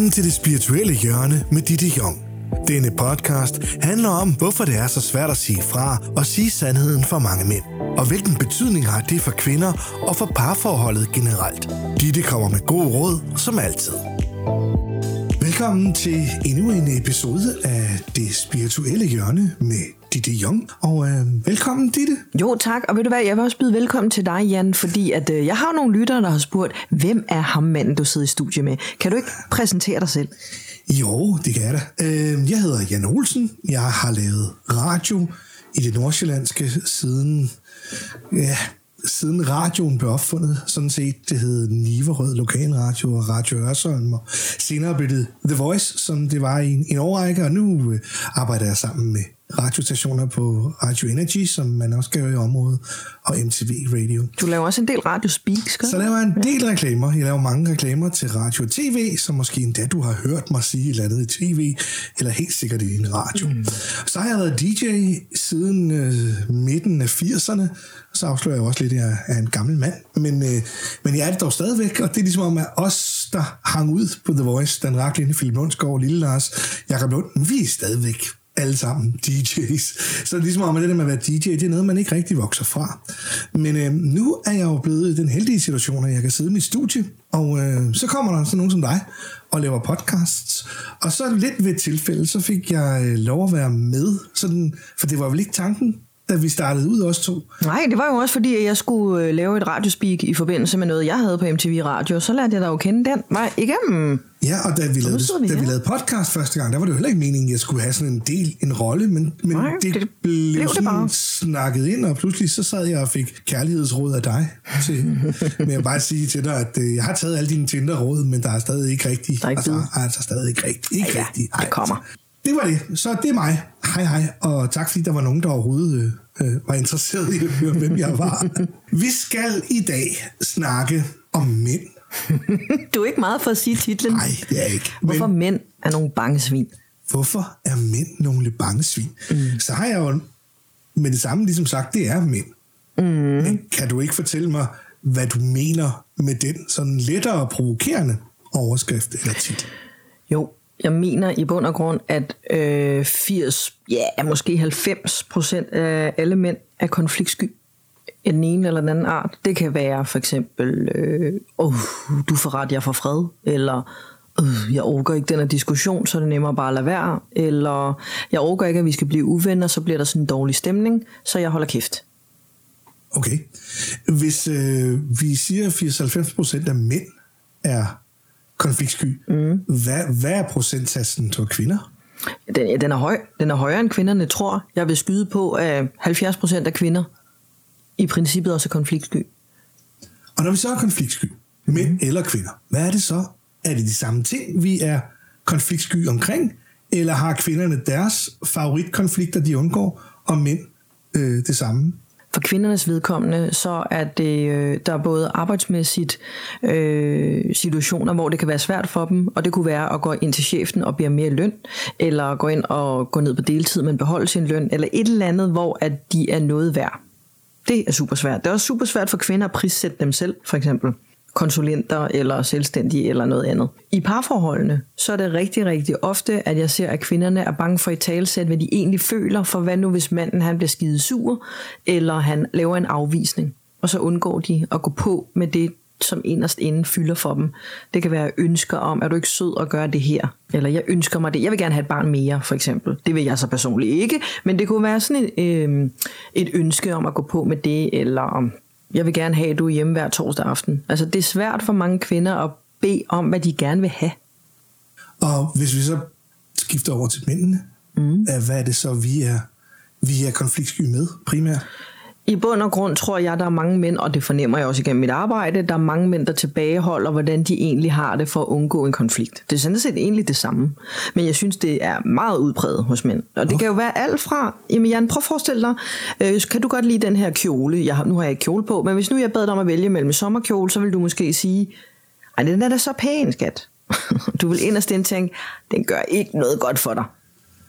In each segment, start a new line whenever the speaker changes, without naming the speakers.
Velkommen til det spirituelle hjørne med Ditte Jong. Denne podcast handler om, hvorfor det er så svært at sige fra og sige sandheden for mange mænd. Og hvilken betydning har det for kvinder og for parforholdet generelt. Ditte kommer med gode råd, som altid. Velkommen til endnu en episode af Det Spirituelle Hjørne med Ditte Jung. Og øh, velkommen, Ditte.
Jo, tak. Og ved du hvad, jeg vil også byde velkommen til dig, Jan, fordi at, øh, jeg har nogle lyttere, der har spurgt, hvem er ham manden, du sidder i studie med? Kan du ikke præsentere dig selv?
Jo, det kan jeg da. Øh, jeg hedder Jan Olsen. Jeg har lavet radio i det nordsjællandske siden... Ja, siden radioen blev opfundet, sådan set, det hed Niverød Lokalradio og Radio Ørsholm, og senere blev det The Voice, som det var i en, en årrække, og nu øh, arbejder jeg sammen med radiostationer på Radio Energy, som man også gør i området, og MTV Radio.
Du laver også en del radio speak, skal
Så laver jeg en del reklamer. Jeg laver mange reklamer til radio og tv, som måske endda du har hørt mig sige et eller andet i tv, eller helt sikkert i en radio. Mm. Så har jeg været DJ siden øh, midten af 80'erne, så afslører jeg også lidt, at jeg er en gammel mand. Men, øh, men jeg er det dog stadigvæk, og det er ligesom om, at os, der hang ud på The Voice, Dan Raklinde, Philip Lundsgaard, Lille Lars, Jakob Lund, vi er stadigvæk alle sammen DJ's. Så ligesom om, at det der med at være DJ, det er noget, man ikke rigtig vokser fra. Men øh, nu er jeg jo blevet i den heldige situation, at jeg kan sidde i mit studie, og øh, så kommer der sådan nogen som dig og laver podcasts. Og så lidt ved et tilfælde, så fik jeg øh, lov at være med, sådan, for det var vel ikke tanken, da vi startede ud os to.
Nej, det var jo også fordi, at jeg skulle øh, lave et radiospeak i forbindelse med noget, jeg havde på MTV Radio. Så lærte jeg dig jo kende den vej igennem.
Ja, og da vi, lavede,
vi
da vi lavede podcast første gang, der var det jo heller ikke meningen, at jeg skulle have sådan en del, en rolle, men, men
Nej,
det,
det
det
blev
blev
det
sådan
bare.
snakket ind, og pludselig så sad jeg og fik kærlighedsråd af dig. Til, men jeg vil bare sige til dig, at øh, jeg har taget alle dine Tinder-råd, men der er stadig ikke rigtigt.
Der er ikke
altså, altså stadig ikke rigtigt. Ikke
Ja,
rigtigt.
det kommer.
Det var det. Så det er mig. Hej hej, og tak fordi der var nogen, der overhovedet øh, øh, var interesseret i at høre, hvem jeg var. Vi skal i dag snakke om mænd.
Du er ikke meget for at sige titlen.
Nej, det er jeg ikke.
Hvorfor mænd er nogle bange svin?
hvorfor er mænd nogle bange svin? Mm. Så har jeg jo med det samme ligesom sagt, det er mænd. Mm. Men kan du ikke fortælle mig, hvad du mener med den sådan lettere provokerende overskrift eller titel?
Jo, jeg mener i bund og grund, at øh, 80, ja, måske 90 procent af alle mænd er konfliktsky af den ene eller den anden art. Det kan være for eksempel, øh, oh, du får ret, jeg får fred, eller øh, jeg overgår ikke den her diskussion, så er det nemmere bare at lade være, eller jeg overgår ikke, at vi skal blive uvenner, så bliver der sådan en dårlig stemning, så jeg holder kæft.
Okay. Hvis øh, vi siger, at 80-90 procent af mænd er konfliktsky, mm. hvad, hvad er procentsatsen for kvinder?
Den, den, er høj. den er højere end kvinderne tror. Jeg vil skyde på, at 70 procent af kvinder i princippet også er konfliktsky.
Og når vi så er konfliktsky, mænd mm. eller kvinder, hvad er det så? Er det de samme ting, vi er konfliktsky omkring? Eller har kvinderne deres favoritkonflikter, de undgår, og mænd øh, det samme?
For kvindernes vedkommende, så er det, øh, der er både arbejdsmæssigt øh, situationer, hvor det kan være svært for dem, og det kunne være at gå ind til chefen og bede mere løn, eller gå ind og gå ned på deltid, men beholde sin løn, eller et eller andet, hvor at de er noget værd. Det er super svært. Det er også super svært for kvinder at prissætte dem selv, for eksempel konsulenter eller selvstændige eller noget andet. I parforholdene, så er det rigtig, rigtig ofte, at jeg ser, at kvinderne er bange for i talsæt, hvad de egentlig føler, for hvad nu hvis manden han bliver skide sur, eller han laver en afvisning, og så undgår de at gå på med det, som inderst inden fylder for dem. Det kan være ønsker om, er du ikke sød at gøre det her? Eller jeg ønsker mig det. Jeg vil gerne have et barn mere, for eksempel. Det vil jeg så personligt ikke, men det kunne være sådan et, øh, et ønske om at gå på med det, eller om jeg vil gerne have, at du er hjemme hver torsdag aften. Altså det er svært for mange kvinder at bede om, hvad de gerne vil have.
Og hvis vi så skifter over til mændene, mm. hvad er det så, vi er, vi er konfliktsky med primært?
I bund og grund tror jeg, der er mange mænd, og det fornemmer jeg også igennem mit arbejde, der er mange mænd, der tilbageholder, hvordan de egentlig har det for at undgå en konflikt. Det er sådan set egentlig det samme. Men jeg synes, det er meget udpræget hos mænd. Og det kan jo være alt fra, jamen Jan, prøv at forestille dig, øh, kan du godt lide den her kjole? Jeg har, nu har jeg ikke kjole på, men hvis nu jeg bad dig om at vælge mellem sommerkjole, så vil du måske sige, ej, den er da så pæn, skat. Du vil inderst inde tænke, den gør ikke noget godt for dig.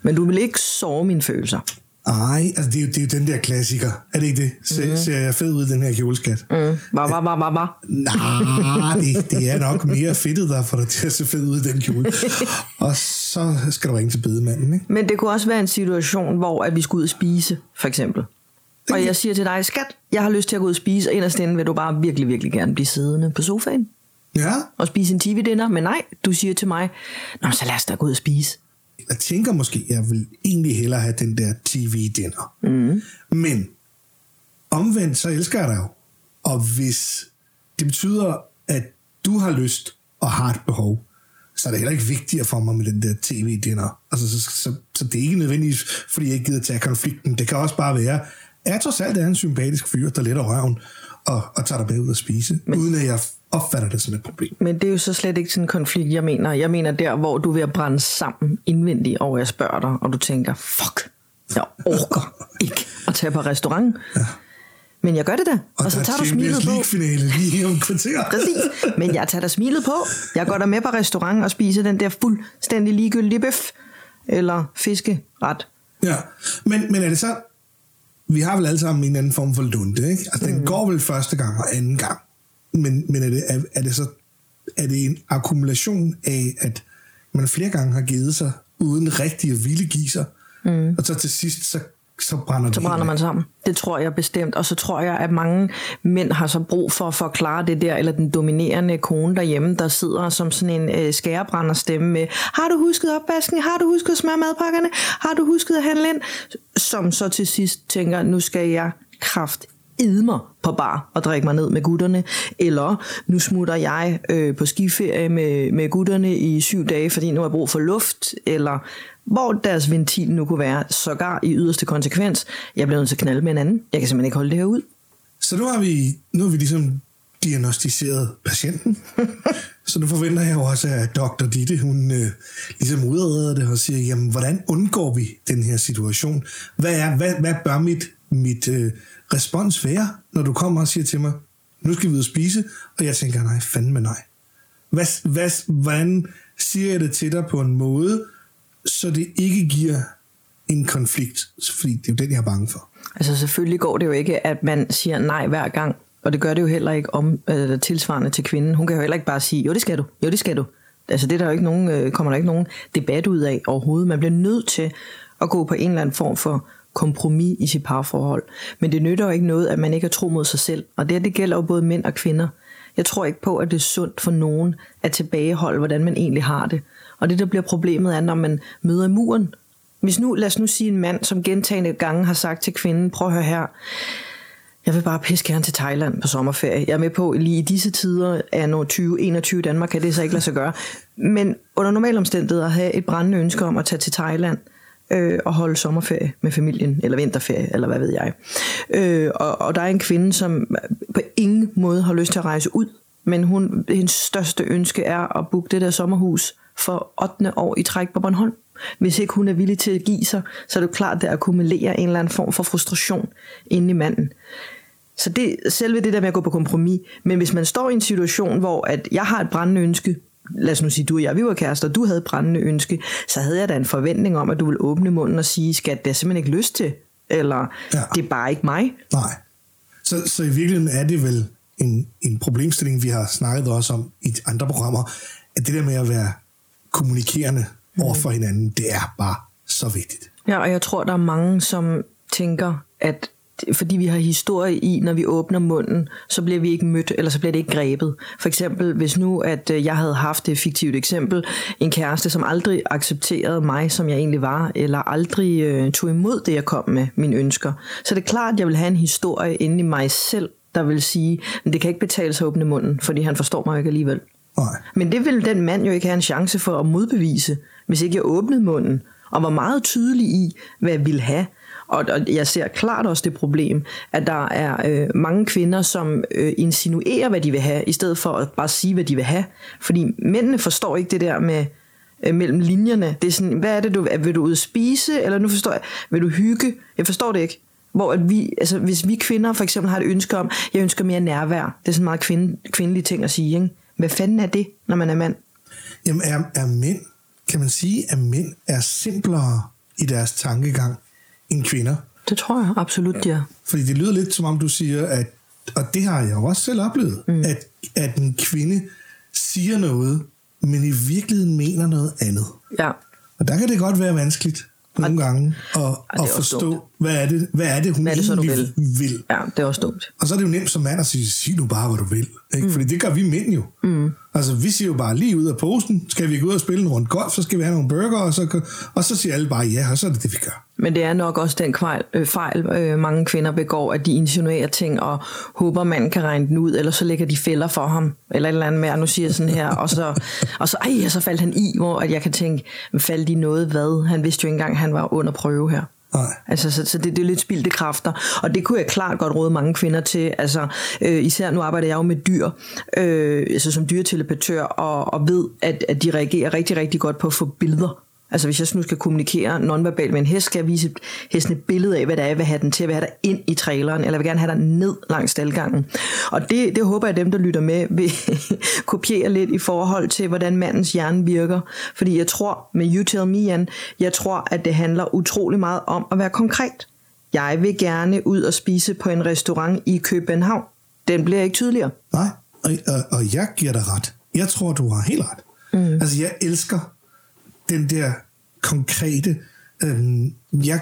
Men du vil ikke sove mine følelser.
Ej, altså det er, jo, det er jo den der klassiker. Er det ikke det? Se, mm. Ser jeg fed ud, den her kjoleskat?
Mm. Hva, hva, hva, hva?
Nej, det, det er nok mere fedtet, der får dig til at se fed ud i den kjole. Og så skal du ringe til bedemanden, ikke?
Men det kunne også være en situation, hvor at vi skulle ud og spise, for eksempel. Og jeg siger til dig, skat, jeg har lyst til at gå ud og spise, og inderst inde vil du bare virkelig, virkelig gerne blive siddende på sofaen
Ja,
og spise en tv-dinner. Men nej, du siger til mig, Nå, så lad os da gå ud og spise.
Jeg tænker måske, jeg vil egentlig hellere have den der tv-dinner. Mm. Men omvendt, så elsker jeg dig jo. Og hvis det betyder, at du har lyst og har et behov, så er det heller ikke vigtigere for mig med den der tv-dinner. Altså, så, så, så, det er ikke nødvendigvis, fordi jeg ikke gider tage konflikten. Det kan også bare være, at jeg trods alt er en sympatisk fyr, der letter røven og, og tager dig med ud at spise, Men... uden at jeg opfatter det som et problem.
Men det er jo så slet ikke sådan en konflikt, jeg mener. Jeg mener der, hvor du er ved at brænde sammen indvendigt, og jeg spørger dig, og du tænker, fuck, jeg orker ikke at tage på restaurant. Ja. Men jeg gør det da, og,
Og,
så tager
er
du smilet på.
League-finale lige om kvarter.
Præcis. Men jeg tager da smilet på. Jeg går der med på restaurant og spiser den der fuldstændig ligegyldige bøf. Eller fiskeret.
Ja, men, men er det så... Vi har vel alle sammen en anden form for lunde, ikke? Altså, den går vel første gang og anden gang. Men, men er, det, er, er det så er det en akkumulation af, at man flere gange har givet sig, uden rigtig at ville give sig, mm. og så til sidst, så, så brænder det
Så brænder man sammen. Det tror jeg bestemt. Og så tror jeg, at mange mænd har så brug for at forklare det der, eller den dominerende kone derhjemme, der sidder som sådan en øh, skærebrænder stemme med, har du husket opvasken? Har du husket at smøre madpakkerne? Har du husket at handle ind? Som så til sidst tænker, nu skal jeg kraft edmer på bar og drikke mig ned med gutterne, eller nu smutter jeg øh, på skiferie med, med gutterne i syv dage, fordi nu har jeg brug for luft, eller hvor deres ventil nu kunne være, sågar i yderste konsekvens, jeg bliver nødt til at knalde med en anden. Jeg kan simpelthen ikke holde det her ud.
Så nu har vi, nu har vi ligesom diagnostiseret patienten. så nu forventer jeg jo også, at Dr. Ditte, hun øh, ligesom udreder det og siger, jamen, hvordan undgår vi den her situation? Hvad, er, hvad, hvad bør mit, mit øh, respons være, når du kommer og siger til mig, nu skal vi ud og spise, og jeg tænker, nej, fandme nej. Hvad, hvad, hvordan siger jeg det til dig på en måde, så det ikke giver en konflikt? Fordi det er jo den, jeg er bange for.
Altså selvfølgelig går det jo ikke, at man siger nej hver gang, og det gør det jo heller ikke om øh, tilsvarende til kvinden. Hun kan jo heller ikke bare sige, jo det skal du, jo det skal du. Altså det er der jo ikke nogen, øh, kommer der ikke nogen debat ud af overhovedet. Man bliver nødt til at gå på en eller anden form for kompromis i sit parforhold. Men det nytter jo ikke noget, at man ikke er tro mod sig selv. Og det, det gælder jo både mænd og kvinder. Jeg tror ikke på, at det er sundt for nogen at tilbageholde, hvordan man egentlig har det. Og det, der bliver problemet, er, når man møder muren. Hvis nu, lad os nu sige en mand, som gentagende gange har sagt til kvinden, prøv at høre her, jeg vil bare pisse gerne til Thailand på sommerferie. Jeg er med på, lige i disse tider af 2021 Danmark, kan det så ikke lade sig gøre. Men under normale omstændigheder have et brændende ønske om at tage til Thailand øh, og holde sommerferie med familien, eller vinterferie, eller hvad ved jeg. Øh, og, og der er en kvinde, som på ingen måde har lyst til at rejse ud, men hun, hendes største ønske er at booke det der sommerhus for 8. år i træk på Bornholm. Hvis ikke hun er villig til at give sig, så er det jo klart, at det akkumulerer en eller anden form for frustration inde i manden. Så det selve det der med at gå på kompromis. Men hvis man står i en situation, hvor at jeg har et brændende ønske, lad os nu sige, du og jeg, vi var kærester, og du havde brændende ønske, så havde jeg da en forventning om, at du ville åbne munden og sige, skat, det er simpelthen ikke lyst til, eller
Ja.
det er bare ikke mig.
Nej. Så, så i virkeligheden er det vel en, en problemstilling, vi har snakket også om i andre programmer, at det der med at være kommunikerende over for hinanden, det er bare så vigtigt.
Ja, og jeg tror, der er mange, som tænker, at fordi vi har historie i, når vi åbner munden, så bliver vi ikke mødt, eller så bliver det ikke grebet. For eksempel, hvis nu, at øh, jeg havde haft et fiktivt eksempel, en kæreste, som aldrig accepterede mig, som jeg egentlig var, eller aldrig øh, tog imod det, jeg kom med, mine ønsker, så er det klart, at jeg vil have en historie inde i mig selv, der vil sige, at det kan ikke betale sig at åbne munden, fordi han forstår mig ikke alligevel.
Nej.
Men det ville den mand jo ikke have en chance for at modbevise, hvis ikke jeg åbnede munden og var meget tydelig i, hvad jeg ville have. Og, og jeg ser klart også det problem, at der er øh, mange kvinder, som øh, insinuerer, hvad de vil have, i stedet for at bare sige, hvad de vil have. Fordi mændene forstår ikke det der med øh, mellem linjerne. Det er sådan, hvad er det, du vil du ud spise, eller nu forstår jeg, vil du hygge? Jeg forstår det ikke. Hvor at vi, altså hvis vi kvinder for eksempel har et ønske om, jeg ønsker mere nærvær. Det er sådan meget kvinde, kvindelige ting at sige, ikke? Hvad fanden er det, når man er mand?
Jamen er, er mænd, kan man sige, at mænd er simplere i deres tankegang, end kvinder.
Det tror jeg absolut, ja.
Fordi det lyder lidt som om du siger, at, og det har jeg jo også selv oplevet, mm. at, at en kvinde siger noget, men i virkeligheden mener noget andet.
Ja.
Og der kan det godt være vanskeligt nogle
Og-
gange at,
og
at forstå,
dumt.
hvad er, det, hvad er det, hun
Hvad er det så, du
egentlig vil.
Ja, det er også dumt.
Og så er det jo nemt som mand at sige, sig nu bare, hvad du vil. Ikke? Mm. Fordi det gør vi mænd jo. Mm. Altså, vi siger jo bare lige ud af posten, skal vi gå ud og spille en rundt golf, så skal vi have nogle burger, og så, og så siger alle bare ja, og så er det det, vi gør.
Men det er nok også den fejl, øh, fejl øh, mange kvinder begår, at de insinuerer ting og håber, manden kan regne den ud, eller så lægger de fælder for ham, eller et eller andet med, at nu siger jeg sådan her, og så, og så, ej, så faldt han i, hvor at jeg kan tænke, faldt de noget hvad? Han vidste jo ikke engang, han var under prøve her.
Nej.
Altså, så, så det, det er lidt spildte kræfter, og det kunne jeg klart godt råde mange kvinder til. Altså, øh, især nu arbejder jeg jo med dyr, øh, altså som dyreteleportør, og, og ved, at, at de reagerer rigtig, rigtig godt på at få billeder. Altså hvis jeg nu skal kommunikere nonverbalt med en hest, skal jeg vise hesten et billede af, hvad det er, jeg vil have den til. Jeg vil have dig ind i traileren, eller jeg vil gerne have dig ned langs staldgangen. Og det, det håber jeg, at dem, der lytter med, vil kopiere lidt i forhold til, hvordan mandens hjerne virker. Fordi jeg tror, med You Tell Me, Jan, jeg tror, at det handler utrolig meget om at være konkret. Jeg vil gerne ud og spise på en restaurant i København. Den bliver ikke tydeligere.
Nej, og, og, og jeg giver dig ret. Jeg tror, du har helt ret. Mm. Altså, jeg elsker den der konkrete... Øhm, jeg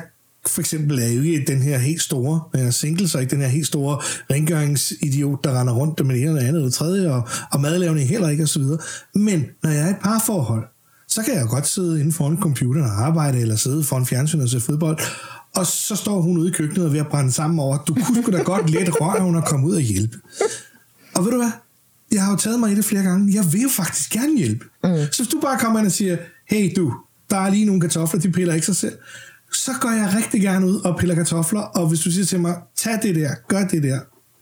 for eksempel er jo ikke den her helt store, når jeg er single, så er ikke den her helt store rengøringsidiot, der render rundt med det ene og det andet og det tredje, og, og madlavning heller ikke, osv. Men når jeg er i et parforhold, så kan jeg godt sidde inde foran computeren og arbejde, eller sidde foran fjernsynet og se fodbold, og så står hun ude i køkkenet og ved at brænde sammen over, du kunne sgu da godt let røven og komme ud og hjælpe. Og ved du hvad? Jeg har jo taget mig i det flere gange. Jeg vil jo faktisk gerne hjælpe. Mm. Så hvis du bare kommer ind og siger, hey du, der er lige nogle kartofler, de piller ikke sig selv, så går jeg rigtig gerne ud og piller kartofler, og hvis du siger til mig, tag det der, gør det der,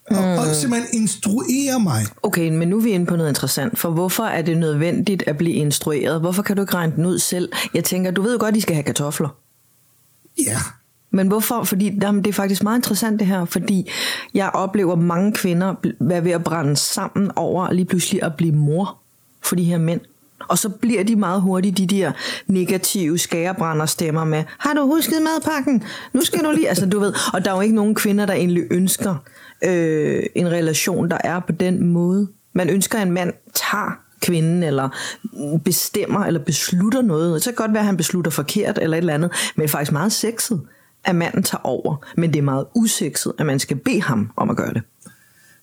og, mm. og simpelthen instruere mig.
Okay, men nu er vi inde på noget interessant, for hvorfor er det nødvendigt at blive instrueret? Hvorfor kan du ikke regne den ud selv? Jeg tænker, du ved jo godt, at I skal have kartofler.
Ja,
Men hvorfor? Fordi jamen, det er faktisk meget interessant det her, fordi jeg oplever mange kvinder være ved at brænde sammen over lige pludselig at blive mor for de her mænd. Og så bliver de meget hurtigt de der negative skærebrænder-stemmer med, har du husket madpakken? Nu skal du lige... Altså, du ved, og der er jo ikke nogen kvinder, der egentlig ønsker øh, en relation, der er på den måde. Man ønsker, at en mand tager kvinden, eller bestemmer, eller beslutter noget. Så kan det godt være, at han beslutter forkert, eller et eller andet, men det er faktisk meget sexet, at manden tager over. Men det er meget usekset, at man skal bede ham om at gøre det.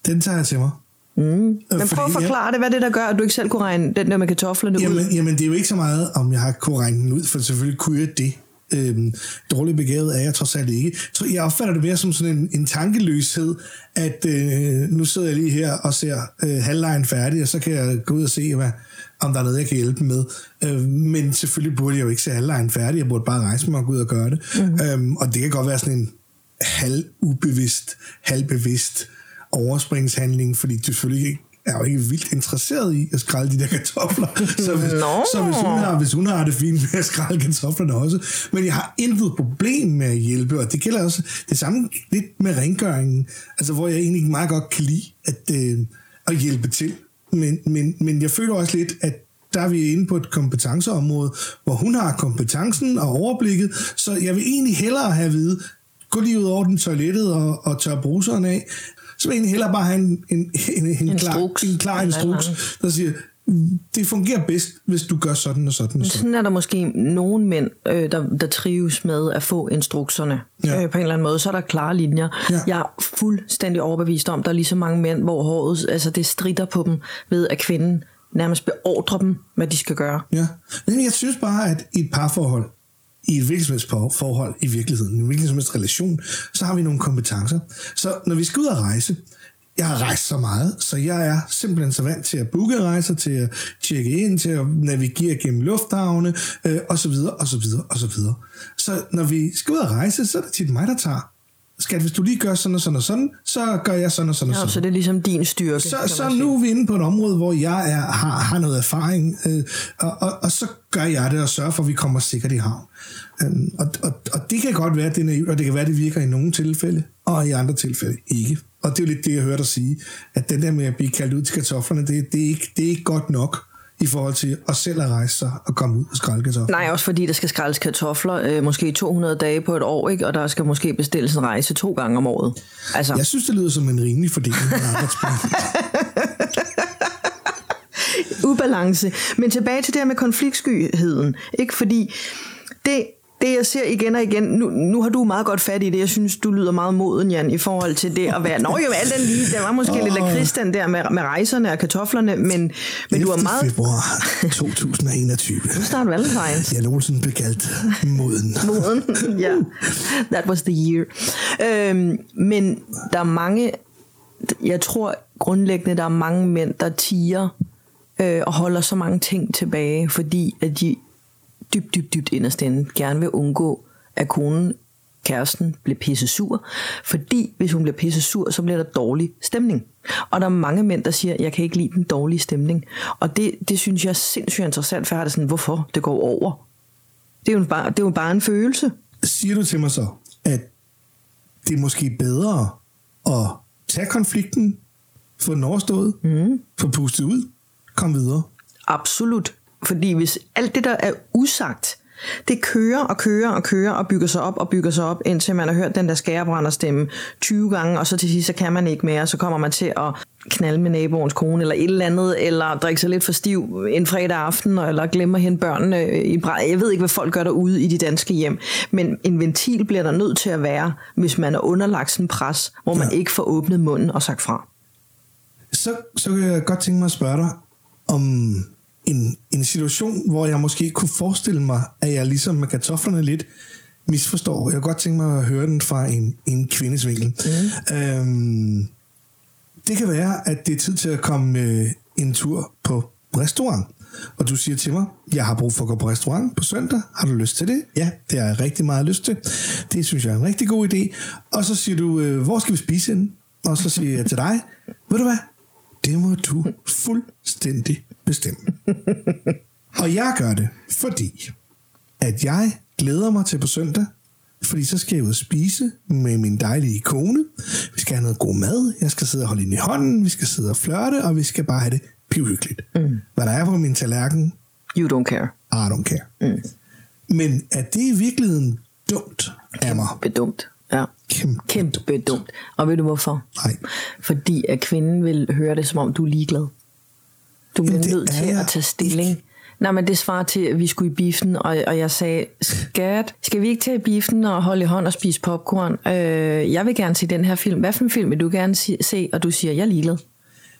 den tager jeg til mig.
Mm.
Øh,
Men prøv at forklare det, hvad det er, der gør, at du ikke selv kunne regne den der med kartoflerne ud.
Jamen, jamen, det er jo ikke så meget, om jeg har kunne regne den ud, for selvfølgelig kunne jeg det. Øhm, dårligt begavet er jeg trods alt ikke. Så jeg opfatter det mere som sådan en, en tankeløshed, at øh, nu sidder jeg lige her og ser øh, halvlejen færdig, og så kan jeg gå ud og se, hvad, om der er noget, jeg kan hjælpe med. Øh, men selvfølgelig burde jeg jo ikke se halvlejen færdig, jeg burde bare rejse mig og gå ud og gøre det. Mm. Øhm, og det kan godt være sådan en halvubevidst, halvbevidst overspringshandling, fordi du selvfølgelig ikke er jo ikke vildt interesseret i at skrælle de der kartofler. Så hvis,
Nå.
så hvis, hun har, hvis hun har det fint med at skrælle kartoflerne også. Men jeg har intet problem med at hjælpe, og det gælder også det samme lidt med rengøringen, altså hvor jeg egentlig meget godt kan lide at, øh, at hjælpe til. Men, men, men jeg føler også lidt, at der er vi inde på et kompetenceområde, hvor hun har kompetencen og overblikket, så jeg vil egentlig hellere have at vide, gå lige ud over den toilettet og, og tør bruseren af, så vil jeg egentlig hellere bare have en, en, en, en,
En
klar, en klar instruks, der siger, det fungerer bedst, hvis du gør sådan og sådan og sådan.
Sådan er der måske nogle mænd, øh, der, der trives med at få instrukserne
Ja.
øh, på en eller anden måde. Så er der klare linjer.
Ja.
Jeg er fuldstændig overbevist om, der er lige så mange mænd, hvor håret, altså det strider på dem, ved at kvinden nærmest beordrer dem, hvad de skal gøre.
Ja. Men jeg synes bare, at i et parforhold, i et virksomhedsforhold i virkeligheden, en virksomhedsrelation, så har vi nogle kompetencer. Så når vi skal ud og rejse, jeg har rejst så meget, så jeg er simpelthen så vant til at booke rejser, til at tjekke ind, til at navigere gennem lufthavne, øh, og så videre, og så videre, og så videre. Så når vi skal ud og rejse, så er det tit mig, der tager. Skat, hvis du lige gør sådan og sådan og sådan, så gør jeg sådan og sådan og
Ja,
sådan.
så det er ligesom din styrke.
Så, så nu er vi inde på et område, hvor jeg er, har, har noget erfaring, øh, og, og, og så gør jeg det og sørger for, at vi kommer sikkert i havn. Øhm, og, og, og det kan godt være, at det er naivt, og det kan være, at det virker i nogle tilfælde, og i andre tilfælde ikke. Og det er jo lidt det, jeg hørte dig sige, at den der med at blive kaldt ud til kartoflerne, det, det, er, ikke, det er ikke godt nok, i forhold til at selv at rejse sig og komme ud og skrælle kartofler.
Nej, også fordi der skal skraldes kartofler øh, måske 200 dage på et år, ikke? og der skal måske bestilles en rejse to gange om året. Altså,
Jeg synes, det lyder som en rimelig fordeling af arbejdspladsen.
ubalance. Men tilbage til det her med konfliktskyheden. Ikke? Fordi det, det, jeg ser igen og igen, nu, nu har du meget godt fat i det, jeg synes, du lyder meget moden, Jan, i forhold til det at være, nå jo, alt den lige, der var måske oh. lidt lakrids, den der med, med rejserne og kartoflerne, men, men du
11.
meget...
februar 2021.
Nu starter Valentines.
Jan Olsen blev kaldt moden.
moden. ja, that was the year. Øhm, men der er mange, jeg tror grundlæggende, der er mange mænd, der tiger øh, og holder så mange ting tilbage, fordi at de dybt, dybt, dybt inderst inde gerne vil undgå, at konen, kæresten, bliver pisse sur. Fordi hvis hun bliver pisse sur, så bliver der dårlig stemning. Og der er mange mænd, der siger, jeg kan ikke lide den dårlige stemning. Og det, det synes jeg er sindssygt interessant, for jeg har det sådan, hvorfor det går over. Det er jo bare, det er jo bare en følelse.
Siger du til mig så, at det er måske bedre at tage konflikten, få den overstået, mm. få pustet ud, komme videre?
Absolut. Fordi hvis alt det, der er usagt, det kører og kører og kører og bygger sig op og bygger sig op, indtil man har hørt den der skærebrænderstemme 20 gange, og så til sidst, så kan man ikke mere, og så kommer man til at knalde med naboens kone, eller et eller andet, eller drikke sig lidt for stiv en fredag aften, eller glemmer hende børnene i bræ. Jeg ved ikke, hvad folk gør derude i de danske hjem, men en ventil bliver der nødt til at være, hvis man er underlagt sådan en pres, hvor man
Ja.
ikke får åbnet munden og sagt fra.
Så, så kan jeg godt tænke mig at spørge dig om en, en situation, hvor jeg måske kunne forestille mig, at jeg ligesom med kartoflerne lidt misforstår. Jeg kunne godt tænke mig at høre den fra en, en kvindes vinkel. Mm. Øhm, det kan være, at det er tid til at komme øh, en tur på restaurant. Og du siger til mig, jeg har brug for at gå på restaurant på søndag. Har du lyst til det? Ja, det har jeg rigtig meget lyst til. Det synes jeg er en rigtig god idé. Og så siger du, øh, hvor skal vi spise henne? Og så siger jeg til dig, ved du hvad? Det må du fuldstændig bestemme. Og jeg gør det, fordi at jeg glæder mig til på søndag, fordi så skal jeg ud og spise med min dejlige kone. Vi skal have noget god mad. Jeg skal sidde og holde hende i hånden. Vi skal sidde og flørte, og vi skal bare have det pivhyggeligt. Mm. Hvad der er på min tallerken,
You don't care.
I don't care. Mm. Men er det i virkeligheden dumt af mig?
Bedumt. Ja.
Kæmpe,
Kæmpe dumt. Og ved du hvorfor?
Nej.
Fordi at kvinden vil høre det, som om du er ligeglad. Du bliver
det
nødt til
jeg
at tage stilling. Nej, men det svarer til, at vi skulle i biffen, og, og jeg sagde, skat, skal vi ikke tage i biffen og holde i hånd og spise popcorn? Øh, jeg vil gerne se den her film. Hvad for en film vil du gerne se? Og du siger, jeg er ligeglad.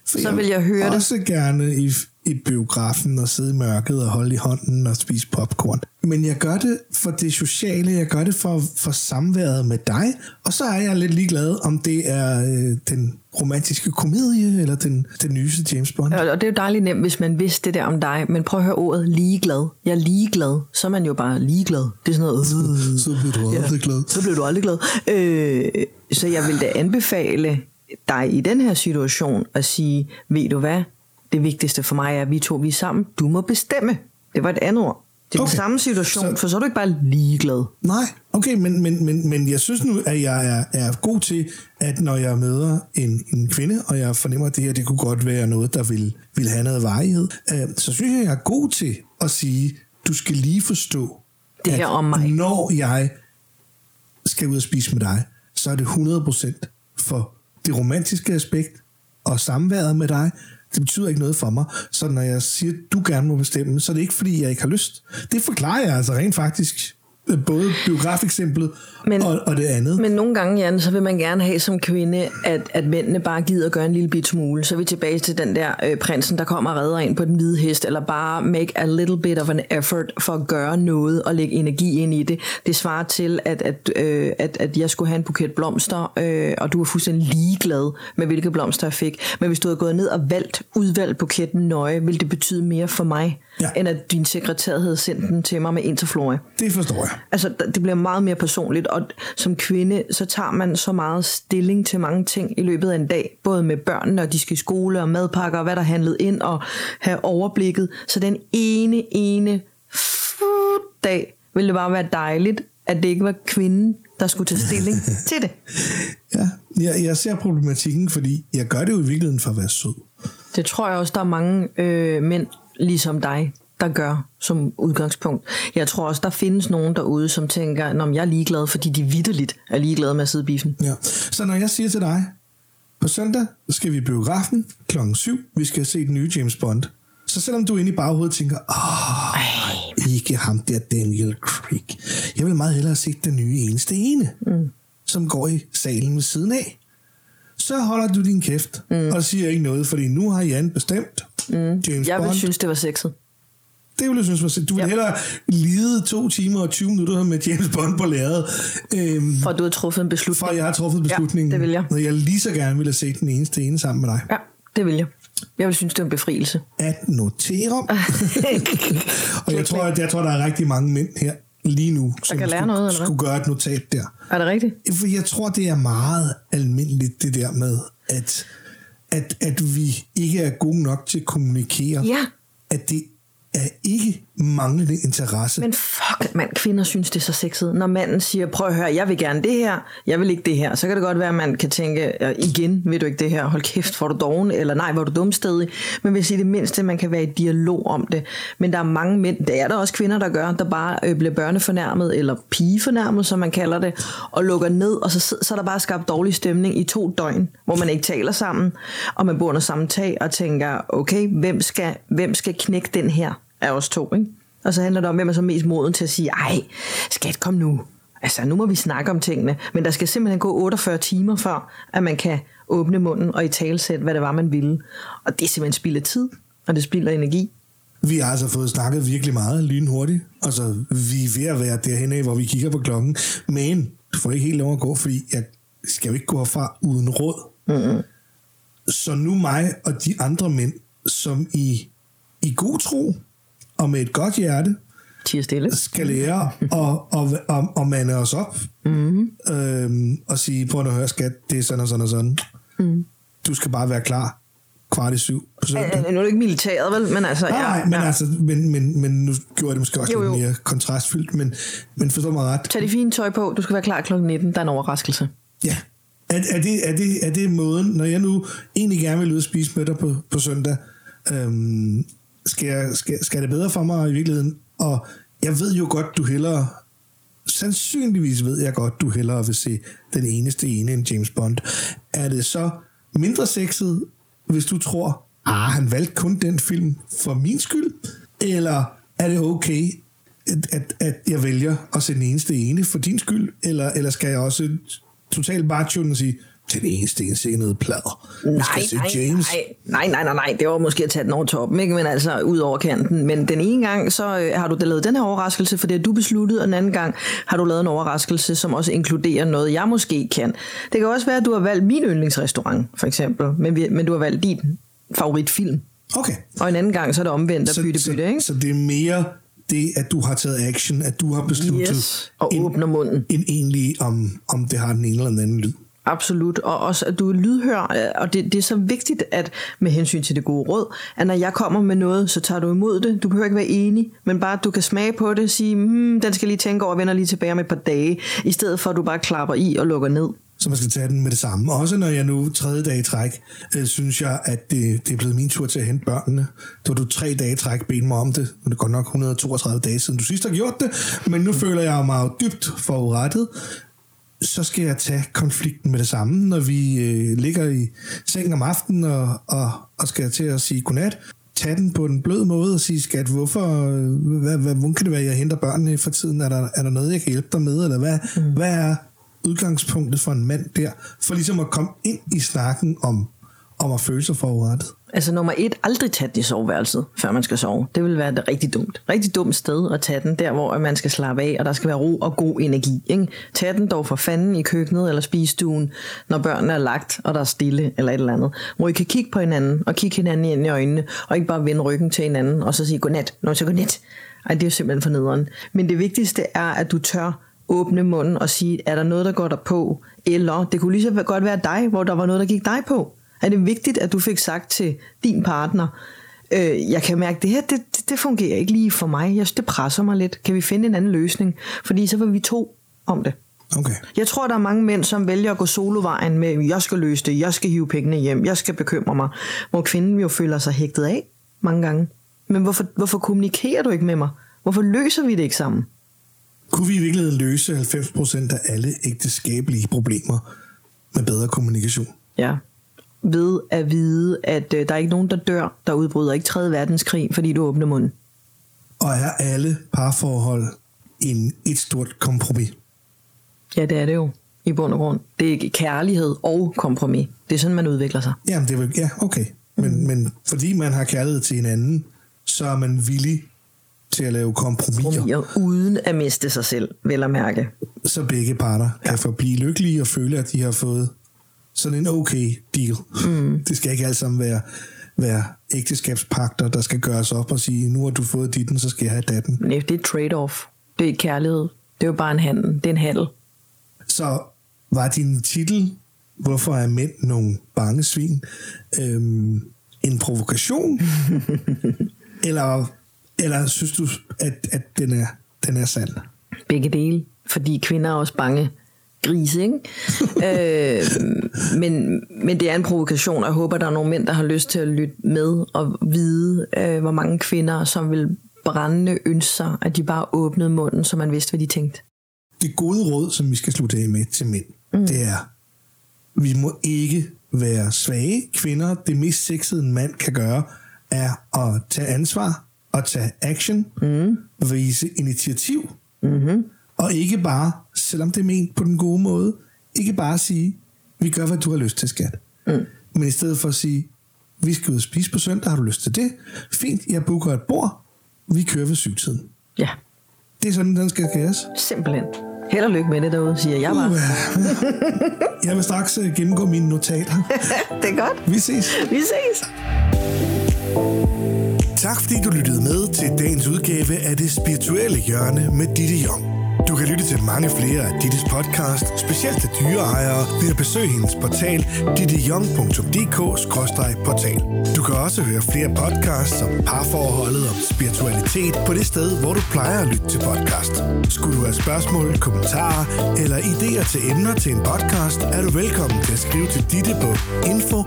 For
Så vil jeg høre det.
også gerne i, i biografen og sidde i mørket og holde i hånden og spise popcorn. Men jeg gør det for det sociale, jeg gør det for, for samværet med dig, og så er jeg lidt ligeglad, om det er øh, den romantiske komedie eller den, den nyeste James Bond.
Og det er jo dejligt nemt, hvis man vidste det der om dig. Men prøv at høre ordet ligeglad. Jeg er ligeglad. Så er man jo bare ligeglad. Det er sådan noget... Øh,
Så bliver du aldrig glad.
Så bliver du aldrig glad. Øh, så jeg vil da anbefale dig i den her situation at sige, ved du hvad, det vigtigste for mig er, at vi to vi er sammen. Du må bestemme. Det var et andet ord. Det er okay. Den samme situation,
Så-
for så er du ikke bare ligeglad.
Nej, okay, men, men, men, men jeg synes nu, at jeg er, er god til, at når jeg møder en, en kvinde, og jeg fornemmer, at det her det kunne godt være noget, der vil, vil have noget varighed, øh, så synes jeg, at jeg er god til at sige, du skal lige forstå,
Det
at
her om mig.
når jeg skal ud og spise med dig, så er det 100% for det romantiske aspekt og samværet med dig. Det betyder ikke noget for mig. Så når jeg siger, at du gerne må bestemme, så er det ikke, fordi jeg ikke har lyst. Det forklarer jeg altså rent faktisk. Både biografeksemplet
Men-
og, og det andet.
Men nogle gange, Jan, så vil man gerne have som kvinde, at, at mændene bare gider at gøre en lille bit smule. Så er vi tilbage til den der øh, prinsen, der kommer og redder ind på den hvide hest, eller bare make a little bit of an effort for at gøre noget og lægge energi ind i det. Det svarer til, at, at, øh, at, at jeg skulle have en buket blomster, øh, og du var fuldstændig ligeglad med, hvilke blomster jeg fik. Men hvis du havde gået ned og valgt, udvalgt buketten nøje, ville det betyde mere for mig,
ja.
end at din sekretær havde sendt den til mig med interflora.
Det forstår jeg.
Altså, det bliver meget mere personligt, og som kvinde, så tager man så meget stilling til mange ting i løbet af en dag, både med børnene, og de skal i skole, og madpakker, og hvad der er handlet ind, og have overblikket. Så den ene, ene dag ville det bare være dejligt, at det ikke var kvinden, der skulle tage stilling til det.
Ja, jeg, jeg ser problematikken, fordi jeg gør det jo i virkeligheden for at være sød.
Det tror jeg også, der er mange øh, mænd, ligesom dig, der gør som udgangspunkt. Jeg tror også, der findes nogen derude, som tænker, når jeg er ligeglad, fordi de vidderligt er ligeglade med at sidde i biffen.
Ja. Så når jeg siger til dig, på søndag skal vi i biografen klokken 7, vi skal se den nye James Bond. Så selvom du inde i baghovedet tænker, åh, ikke ham der Daniel Craig. Jeg vil meget hellere set den nye eneste ene, mm. som går i salen ved siden af. Så holder du din kæft mm. og siger ikke noget, fordi nu har Jan bestemt mm. James
Jeg
Bond.
vil synes, det var sexet.
Det ville jeg synes var sindssygt. Du ville
Ja.
hellere lide to timer og 20 minutter med James Bond på lærredet, øhm,
For du har truffet en beslutning.
for jeg har truffet beslutningen.
det vil jeg.
Når jeg lige så gerne ville have set den eneste ene sammen med dig.
Ja, det vil jeg. Jeg vil synes, det er en befrielse.
At notere. og jeg tror, at jeg tror, der er rigtig mange mænd her lige nu, som
kan lære
skulle,
noget, eller
skulle gøre et notat der.
Er det rigtigt?
For jeg tror, det er meget almindeligt, det der med, at, at, at vi ikke er gode nok til at kommunikere.
Ja.
At det er ikke manglende interesse.
Men fuck, mand, kvinder synes, det er så sexet. Når manden siger, prøv at høre, jeg vil gerne det her, jeg vil ikke det her, så kan det godt være, at man kan tænke, igen vil du ikke det her, hold kæft, får du doven, eller nej, var du dumstedig. Men hvis i det mindste, man kan være i dialog om det. Men der er mange mænd, der er der også kvinder, der gør, der bare øh, bliver børnefornærmet, eller pigefornærmet, som man kalder det, og lukker ned, og så, så er der bare skabt dårlig stemning i to døgn, hvor man ikke taler sammen, og man bor under samme tag, og tænker, okay, hvem skal, hvem skal knække den her af os to, ikke? Og så handler det om, hvem er så mest moden til at sige, ej, skat, kom nu. Altså, nu må vi snakke om tingene. Men der skal simpelthen gå 48 timer før, at man kan åbne munden og i talsæt, hvad det var, man ville. Og det er simpelthen spild af tid, og det spilder energi.
Vi har altså fået snakket virkelig meget lynhurtigt. Altså, vi er ved at være derhen af, hvor vi kigger på klokken. Men du får ikke helt lov at gå, fordi jeg skal jo ikke gå herfra uden råd. Mm-hmm. Så nu mig og de andre mænd, som i, i god tro og med et godt hjerte,
Tiger stille.
skal lære at, at, at, at mande os op mm-hmm. øhm, og sige, prøv at høre skat, det er sådan og sådan og sådan. Mm. Du skal bare være klar kvart i syv på søndag.
Nu er det ikke militæret, vel? Men altså,
Nej,
ja,
nej, men,
ja.
altså, men, men, men nu gjorde jeg det måske også
Jo,
lidt
jo.
mere kontrastfyldt, men, men forstå mig ret.
Tag det fine tøj på, du skal være klar kl. 19, der er en overraskelse.
Ja. Er, er, det, er, det, er det måden, når jeg nu egentlig gerne vil ud og spise med dig på, på søndag, øhm, skal, jeg, skal, skal det bedre for mig i virkeligheden? Og jeg ved jo godt, du hellere, sandsynligvis ved jeg godt, du hellere vil se den eneste ene end James Bond. Er det så mindre sexet, hvis du tror, ah, han valgte kun den film for min skyld? Eller er det okay, at, at, at jeg vælger at se den eneste ene for din skyld? Eller, eller skal jeg også totalt bare og sige, til den eneste ene se noget plader.
Nej, nej,
James.
nej, nej, nej, nej, det var måske at tage den over toppen, ikke? men altså ud over kanten. Men den ene gang, så øh, har du da lavet den her overraskelse, for det har du besluttet, og den anden gang har du lavet en overraskelse, som også inkluderer noget, jeg måske kan. Det kan også være, at du har valgt min yndlingsrestaurant, for eksempel, men, vi, men du har valgt din favoritfilm.
Okay.
Og en anden gang, så er det omvendt at bytte bytte, ikke?
Så, det er mere det, at du har taget action, at du har besluttet,
Yes, og åbner munden.
end egentlig, om, om det har den ene eller den anden lyd.
Absolut, og også at du er lydhør, øh, og det, det er så vigtigt, at med hensyn til det gode råd, at når jeg kommer med noget, så tager du imod det. Du behøver ikke være enig, men bare at du kan smage på det, sige, hmm, den skal lige tænke over, og vender lige tilbage om et par dage, i stedet for at du bare klapper i og lukker ned.
Så man skal tage den med det samme. Også når jeg nu tredje dag i træk, øh, synes jeg, at det, det er blevet min tur til at hente børnene. Da du tre dage i træk ben mig om det, men det går godt nok 132 dage siden du sidst har gjort det, men nu føler jeg mig dybt forurettet. Så skal jeg tage konflikten med det samme, når vi øh, ligger i sengen om aftenen og, og, og skal til at sige godnat. Tag den på den bløde måde og sige, skat, hvorfor, øh, hvad, hvad, hvordan kan det være, jeg henter børnene for tiden? Er der, er der noget, jeg kan hjælpe dig med? Eller hvad, mm. hvad er udgangspunktet for en mand der, for ligesom at komme ind i snakken om, om at føle sig forurettet.
Altså nummer et, aldrig tage den i soveværelset, før man skal sove. Det vil være det rigtig dumt. Rigtig dumt sted at tage den, der hvor man skal slappe af, og der skal være ro og god energi. Ikke? Tag den dog for fanden i køkkenet eller spisestuen, når børnene er lagt, og der er stille eller et eller andet. Hvor I kan kigge på hinanden, og kigge hinanden ind i øjnene, og ikke bare vende ryggen til hinanden, og så sige godnat. når så godnat. Ej, det er jo simpelthen for nederen. Men det vigtigste er, at du tør åbne munden og sige, er der noget, der går der på? Eller det kunne lige så godt være dig, hvor der var noget, der gik dig på. Er det vigtigt, at du fik sagt til din partner, øh, jeg kan mærke, det her, det, det, det fungerer ikke lige for mig. Jeg synes, det presser mig lidt. Kan vi finde en anden løsning? Fordi så var vi to om det.
Okay.
Jeg tror, der er mange mænd, som vælger at gå solovejen med, jeg skal løse det, jeg skal hive pengene hjem, jeg skal bekymre mig. Hvor kvinden jo føler sig hægtet af mange gange. Men hvorfor, hvorfor kommunikerer du ikke med mig? Hvorfor løser vi det ikke sammen?
Kunne vi i virkeligheden løse 90% af alle ægteskabelige problemer med bedre kommunikation?
Ja. Ved at vide, at øh, der er ikke nogen, der dør, der udbryder ikke 3. verdenskrig, fordi du åbner munden.
Og er alle parforhold en et stort kompromis?
Ja, det er det jo i bund og grund. Det er kærlighed og kompromis. Det er sådan, man udvikler sig.
Jamen, det er ja, okay. Men, mm. men fordi man har kærlighed til hinanden, så er man villig til at lave kompromiser.
Kompromiser uden at miste sig selv, vel at mærke.
Så begge parter ja. kan forblive lykkelige og føle, at de har fået sådan en okay deal. Mm. Det skal ikke alt sammen være, være ægteskabspakter, der skal gøres op og sige, nu har du fået ditten, så skal jeg have datten.
Nej, det er trade-off. Det er ikke kærlighed. Det er jo bare en handel. Det er en handel.
Så var din titel, hvorfor er mænd nogle bange svin, øhm, en provokation? eller, eller synes du, at, at den, er, den er sand?
Begge dele. Fordi kvinder er også bange grise, ikke? øh, men, men det er en provokation, og jeg håber, der er nogle mænd, der har lyst til at lytte med og vide, øh, hvor mange kvinder, som vil brændende ønske sig, at de bare åbnede munden, så man vidste, hvad de tænkte.
Det gode råd, som vi skal slutte af med til mænd, mm. det er, vi må ikke være svage kvinder. Det mest sexede en mand kan gøre, er at tage ansvar og tage action, mm. vise initiativ, mm-hmm. og ikke bare, selvom det er ment på den gode måde, ikke bare sige, vi gør, hvad du har lyst til, skat. Mm. Men i stedet for at sige, vi skal ud og spise på søndag, har du lyst til det? Fint, jeg booker et bord, vi kører ved syvtiden.
Ja.
Det er sådan, den skal kæres.
Simpelthen. Held og lykke med det derude, siger jeg bare. Uh,
jeg vil straks uh, gennemgå mine notater.
det er godt.
Vi ses.
Vi ses.
Tak fordi du lyttede med til dagens udgave af det spirituelle hjørne med Ditte Jong. Du kan lytte til mange flere af Dittes podcast, specielt til dyreejere, ved at besøge hendes portal dittejong.dk-portal. Du kan også høre flere podcasts om parforholdet og spiritualitet på det sted, hvor du plejer at lytte til podcast. Skulle du have spørgsmål, kommentarer eller idéer til emner til en podcast, er du velkommen til at skrive til Ditte på info